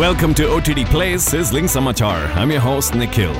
Welcome to OTT Plays Sizzling Samachar. I'm your host Nikhil.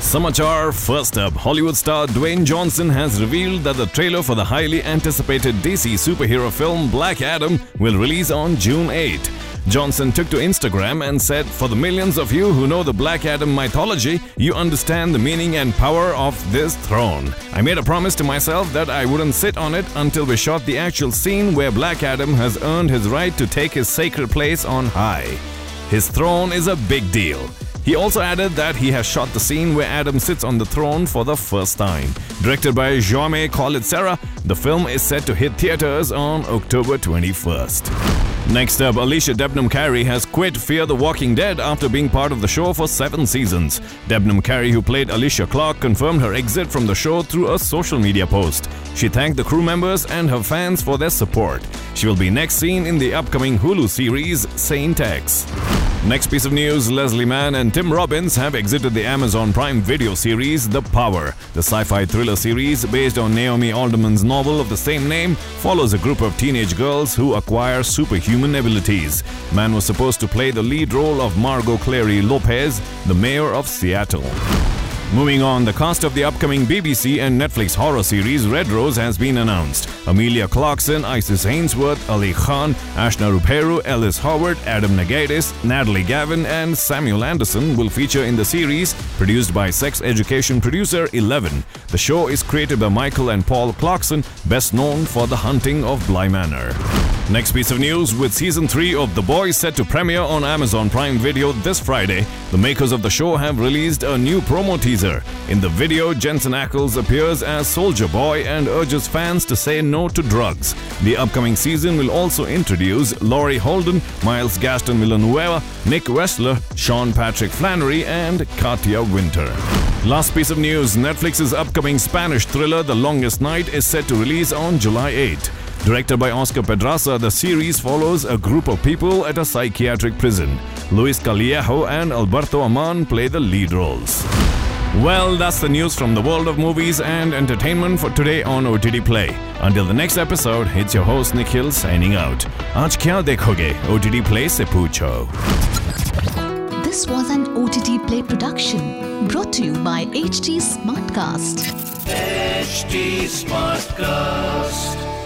Samachar first up, Hollywood star Dwayne Johnson has revealed that the trailer for the highly anticipated DC superhero film Black Adam will release on June 8. Johnson took to Instagram and said, For the millions of you who know the Black Adam mythology, you understand the meaning and power of this throne. I made a promise to myself that I wouldn't sit on it until we shot the actual scene where Black Adam has earned his right to take his sacred place on high. His throne is a big deal. He also added that he has shot the scene where Adam sits on the throne for the first time. Directed by Jaume Collet-Serra, the film is set to hit theaters on October 21st. Next up, Alycia Debnam Carey has quit Fear the Walking Dead after being part of the show for seven seasons. Debnam Carey, who played Alicia Clark, confirmed her exit from the show through a social media post. She thanked the crew members and her fans for their support. She will be next seen in the upcoming Hulu series Saint X. Next piece of news Leslie Mann and Tim Robbins have exited the Amazon Prime Video series The Power. The sci fi thriller series, based on Naomi Alderman's novel of the same name, follows a group of teenage girls who acquire superhuman abilities. Mann was supposed to play the lead role of Margot Cleary Lopez, the mayor of Seattle. Moving on, the cast of the upcoming BBC and Netflix horror series Red Rose has been announced. Amelia Clarkson, Isis Hainsworth, Ali Khan, Ashna Rabheru, Ellis Howard, Adam Nagaitis, Natalie Gavin, and Samuel Anderson will feature in the series, produced by sex education producer Eleven. The show is created by Michael and Paul Clarkson, best known for The Haunting of Bly Manor. Next piece of news with season 3 of The Boys set to premiere on Amazon Prime Video this Friday, the makers of the show have released a new promo teaser. In the video, Jensen Ackles appears as Soldier Boy and urges fans to say no to drugs. The upcoming season will also introduce Laurie Holden, Miles Gaston Villanueva, Nick Wechsler, Sean Patrick Flanery, and Katia Winter. Last piece of news Netflix's upcoming Spanish thriller The Longest Night is set to release on July 8. Directed by Oscar Pedraza, the series follows a group of people at a psychiatric prison. Luis Callejo and Alberto Ammann play the lead roles. Well, that's the news from the world of movies and entertainment for today on OTT Play. Until the next episode, it's your host Nikhil signing out. आज क्या देखोगे OTT Play से पूछो. This was an OTT Play production brought to you by HT Smartcast. HT Smartcast.